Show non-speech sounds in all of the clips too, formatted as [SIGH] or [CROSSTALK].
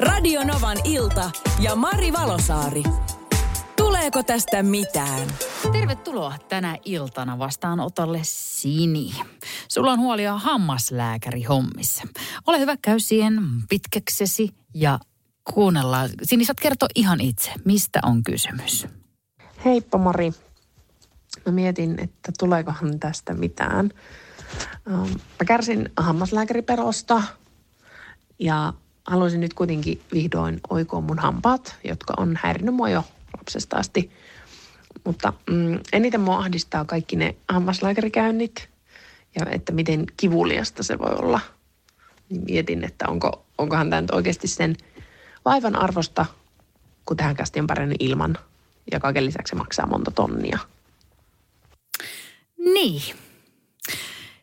Radio Novan ilta ja Mari Valosaari. Tuleeko tästä mitään? Tervetuloa tänä iltana vastaanotolle Sini. Sulla on huolia hammaslääkäri hommissa. Ole hyvä, käy siihen pitkäksesi ja kuunnellaan. Sini, saat kertoa ihan itse, mistä on kysymys. Heippa Mari. Mä mietin, että tuleekohan tästä mitään. Ähm, Mä kärsin hammaslääkäriperosta ja haluaisin nyt kuitenkin vihdoin oikoa mun hampaat, jotka on häirinnyt mua jo lapsesta asti. Mutta mm, eniten mua ahdistaa kaikki ne hammaslääkärikäynnit ja että miten kivuliasta se voi olla. Niin mietin, että onko, onkohan tämä nyt oikeasti sen vaivan arvosta, kun tähän kästi on pärjännyt ilman ja kaiken lisäksi maksaa monta tonnia. Niin.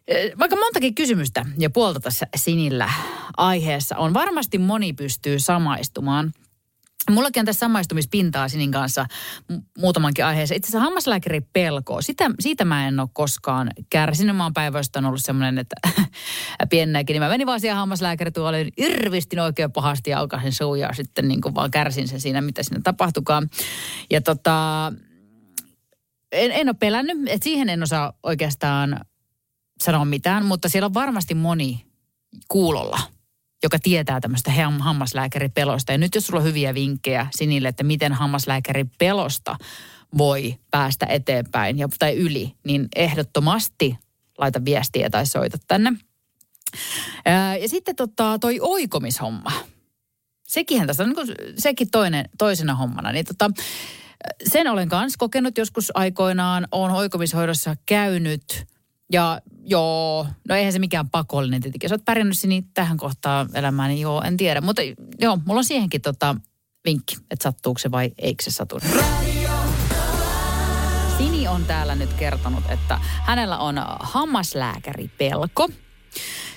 Eh, Vaikka montakin kysymystä ja puolta tässä Sinillä aiheessa on, varmasti moni pystyy samaistumaan. Mullakin on tässä samaistumispintaa Sinin kanssa mu- muutamankin aiheeseen. Itse asiassa hammaslääkäri pelkoa, sitä, siitä mä en ole koskaan kärsinyt. Mä oon päivästä on ollut semmoinen, että [LAUGHS] piennäkin, niin mä menin vaan siihen hammaslääkärituoliin, irvistin oikein pahasti ja aukasin suu ja sitten niin kuin vaan kärsin sen siinä, mitä siinä tapahtukaan. Ja tota, en, en ole pelännyt, että siihen en osaa oikeastaan sanoa mitään, mutta siellä on varmasti moni kuulolla, joka tietää tämmöistä ham- hammaslääkäripelosta. Ja nyt jos sulla on hyviä vinkkejä Sinille, että miten hammaslääkäripelosta voi päästä eteenpäin ja, tai yli, niin ehdottomasti laita viestiä tai soita tänne. Ja sitten tota, toi oikomishomma. Sekinhän tässä on niin sekin toinen, toisena hommana. Niin tota, sen olen kanssa kokenut joskus aikoinaan. Olen oikomishoidossa käynyt ja joo, no eihän se mikään pakollinen tietenkin. Sä oot pärjännyt niin tähän kohtaan elämään, niin joo, en tiedä. Mutta joo, mulla on siihenkin tota vinkki, että sattuuko se vai eikö se satu. Sini on täällä nyt kertonut, että hänellä on hammaslääkäripelko.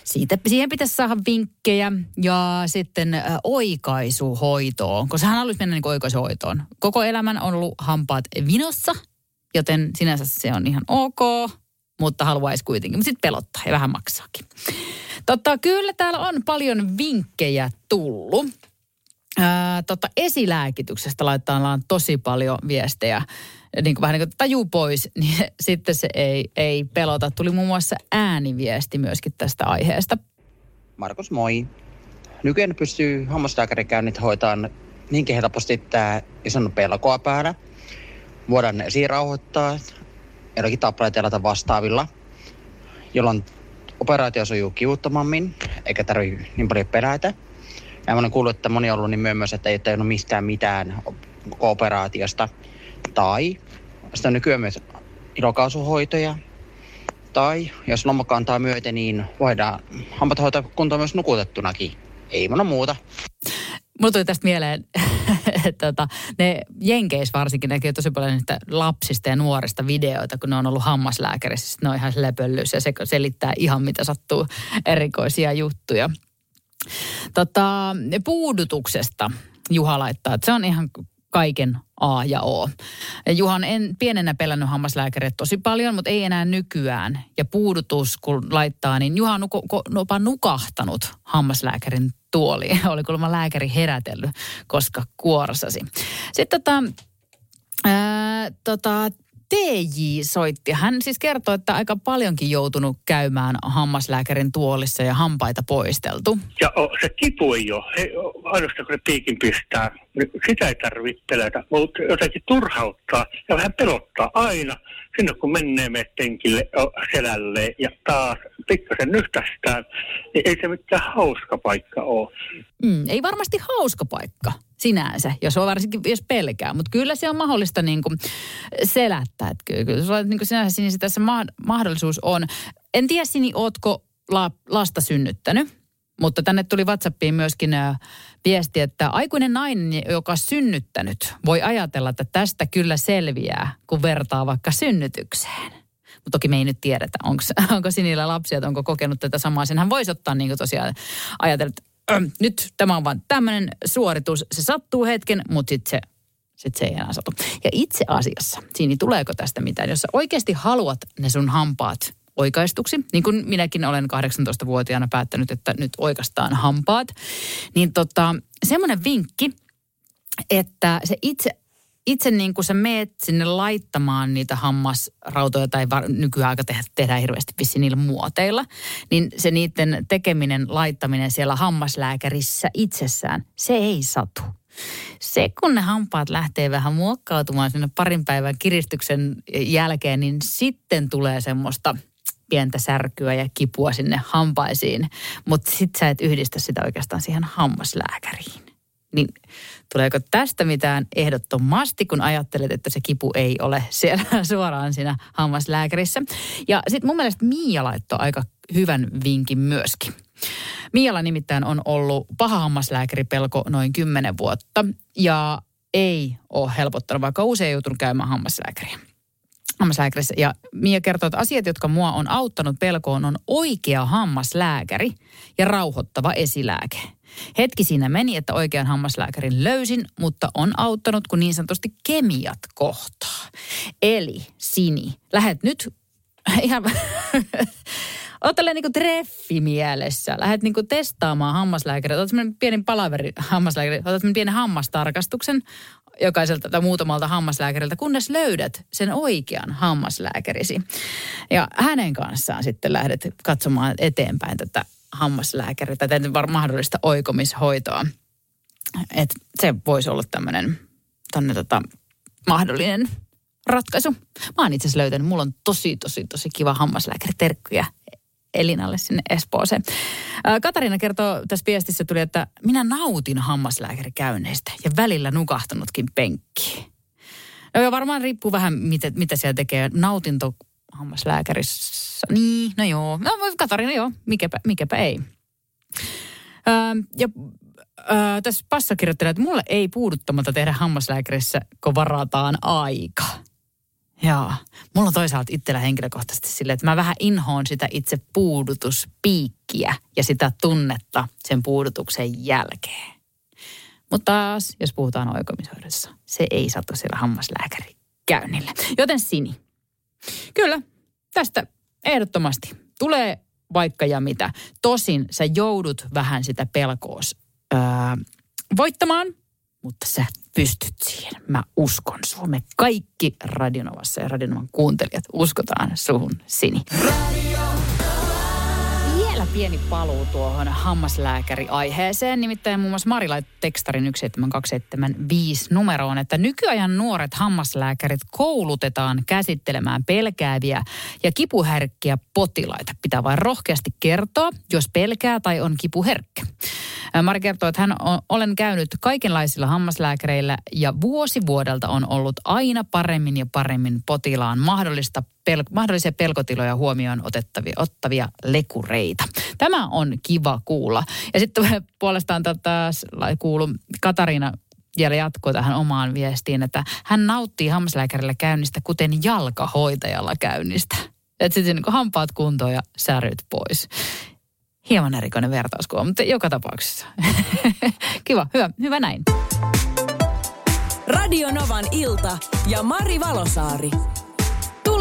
Siitä, siihen pitäisi saada vinkkejä ja sitten oikaisuhoitoon, koska hän haluaisi mennä niin oikaisuhoitoon. Koko elämän on ollut hampaat vinossa, joten sinänsä se on ihan ok, mutta haluaisi kuitenkin. Mutta sitten pelottaa ja vähän maksaakin. Totta, kyllä täällä on paljon vinkkejä tullut. Ää, tota, esilääkityksestä laitetaan tosi paljon viestejä. Niin kuin vähän niin kuin tajuu pois, [LAUGHS] niin sitten se ei, ei pelota. Tuli muun muassa ääniviesti myöskin tästä aiheesta. Markus, moi. Nykyään pystyy hammaslääkärikäynnit hoitamaan niinkin helposti, että jos on pelkoa päällä, voidaan esirauhoittaa jollakin tabletilla tai vastaavilla, jolloin operaatio sujuu kivuttomammin, eikä tarvitse niin paljon pelätä. Ja mä olen kuullut, että moni on ollut niin myös, että ei ole tajunnut mistään mitään operaatiosta. Tai sitten on nykyään myös ilokaasuhoitoja. Tai jos loma kantaa myöten, niin voidaan hampaat hoitaa kuntoon myös nukutettunakin. Ei mono muuta. Mulla tuli tästä mieleen, [LAUGHS] tota, ne Jenkeissä varsinkin näkyy tosi paljon niistä lapsista ja nuorista videoita, kun ne on ollut hammaslääkärissä. Sitten ne on ihan lepöllys ja se selittää ihan mitä sattuu [LAUGHS] erikoisia juttuja. Tota, puudutuksesta Juha laittaa, että se on ihan kaiken A ja O. Juhan en pienenä pelännyt hammaslääkäriä tosi paljon, mutta ei enää nykyään. Ja puudutus kun laittaa, niin Juha on jopa nukahtanut hammaslääkärin tuoliin. [LAUGHS] Oli kuulemma lääkäri herätellyt, koska kuorsasi. Sitten tota, ää, tota, TJ soitti. Hän siis kertoi, että aika paljonkin joutunut käymään hammaslääkärin tuolissa ja hampaita poisteltu. Ja se kipu ei ole, ainoastaan kun ne piikin pistää, niin sitä ei tarvitse pelätä, mutta jotenkin turhauttaa ja vähän pelottaa aina. Sinne kun menee o, selälleen ja taas pikkasen nyhtästään, niin ei se mitään hauska paikka ole. Mm, ei varmasti hauska paikka sinänsä, jos on varsinkin jos pelkää, mutta kyllä se on mahdollista niin kuin selättää. Että kyllä, kyllä sulla niin kuin sinänsä Sini, tässä ma- mahdollisuus on. En tiedä Sini, ootko la- lasta synnyttänyt, Mutta tänne tuli WhatsAppiin myöskin äh, viesti, että aikuinen nainen, joka on synnyttänyt, voi ajatella, että tästä kyllä selviää, kun vertaa vaikka synnytykseen. Mutta toki me ei nyt tiedetä, onko, [LAUGHS] onko Sinillä lapsia, että onko kokenut tätä samaa. Senhän voisi ottaa niin kuin tosiaan ajatella, että äh, nyt tämä on vain tämmöinen suoritus. Se sattuu hetken, mutta sitten se, sit se ei enää satu. Ja itse asiassa, Siini, tuleeko tästä mitään? Jos sä oikeasti haluat ne sun hampaat oikaistuksi, niin kuin minäkin olen 18-vuotiaana päättänyt, että nyt oikastaan hampaat, niin tota, semmoinen vinkki, että se itse itse niin kuin sä meet sinne laittamaan niitä hammasrautoja, tai var, nykyään aika tehdä, tehdään hirveästi vissi niillä muoteilla, niin se niiden tekeminen, laittaminen siellä hammaslääkärissä itsessään, se ei satu. Se, kun ne hampaat lähtee vähän muokkautumaan sinne parin päivän kiristyksen jälkeen, niin sitten tulee semmoista pientä särkyä ja kipua sinne hampaisiin. Mutta sit sä et yhdistä sitä oikeastaan siihen hammaslääkäriin. Niin tuleeko tästä mitään ehdottomasti, kun ajattelet, että se kipu ei ole siellä [LAUGHS] suoraan siinä hammaslääkärissä. Ja sitten mun mielestä Miia laittoi aika hyvän vinkin myöskin. Mialla nimittäin on ollut paha hammaslääkäripelko noin 10 vuotta ja ei ole helpottanut, vaikka usein joutunut käymään hammaslääkäriä hammaslääkärissä. Ja Mia kertoo, että asiat, jotka mua on auttanut pelkoon, on oikea hammaslääkäri ja rauhoittava esilääke. Hetki siinä meni, että oikean hammaslääkärin löysin, mutta on auttanut, kun niin sanotusti kemiat kohtaa. Eli Sini, lähet nyt ihan... [LAUGHS] Oot tällä niin treffi mielessä. Lähdet niin testaamaan hammaslääkäriä. Otat pieni palaveri hammaslääkäri. Otat pienen hammastarkastuksen jokaiselta tai muutamalta hammaslääkäriltä, kunnes löydät sen oikean hammaslääkärisi. Ja hänen kanssaan sitten lähdet katsomaan eteenpäin tätä hammaslääkäriltä, tai mahdollista oikomishoitoa. Et se voisi olla tämmöinen tota, mahdollinen ratkaisu. Mä oon itse asiassa löytänyt, mulla on tosi, tosi, tosi kiva hammaslääkäri. Terkkuja Elinalle sinne Espooseen. Katariina kertoo tässä viestissä tuli, että minä nautin hammaslääkärikäynneistä ja välillä nukahtanutkin penkkiin. No varmaan riippuu vähän, mitä, mitä siellä tekee. Nautinto hammaslääkärissä. Niin, no joo. No Katariina joo, mikäpä, mikäpä ei. Öö, ja tässä Passa kirjoittelee, että mulle ei puuduttomalta tehdä hammaslääkärissä, kun varataan aika. Joo. Mulla on toisaalta itsellä henkilökohtaisesti silleen, että mä vähän inhoon sitä itse puudutuspiikkiä ja sitä tunnetta sen puudutuksen jälkeen. Mutta taas, jos puhutaan oikomishoidossa, se ei satu siellä hammaslääkäri käynnille. Joten Sini. Kyllä, tästä ehdottomasti tulee vaikka ja mitä. Tosin sä joudut vähän sitä pelkoos öö, voittamaan, mutta sä pystyt siihen. Mä uskon suun. Me kaikki Radionovassa ja Radionovan kuuntelijat uskotaan suhun, Sini. Vielä pieni paluu tuohon hammaslääkäri-aiheeseen. Nimittäin muun muassa Mari laittoi tekstarin 17275 numeroon, että nykyajan nuoret hammaslääkärit koulutetaan käsittelemään pelkääviä ja kipuherkkiä potilaita. Pitää vain rohkeasti kertoa, jos pelkää tai on kipuherkkä. Mari kertoo, että hän on, olen käynyt kaikenlaisilla hammaslääkäreillä ja vuosi vuodelta on ollut aina paremmin ja paremmin potilaan mahdollista pel- mahdollisia pelkotiloja huomioon otettavia, ottavia lekureita. Tämä on kiva kuulla. Ja sitten [LAUGHS] puolestaan tätä kuulu Katariina vielä jatkoi tähän omaan viestiin, että hän nauttii hammaslääkärillä käynnistä kuten jalkahoitajalla käynnistä. Että sitten niin hampaat kuntoon ja säryt pois hieman erikoinen vertauskuva, mutta joka tapauksessa. [LAUGHS] Kiva, hyvä, hyvä näin. Radio Novan ilta ja Mari Valosaari.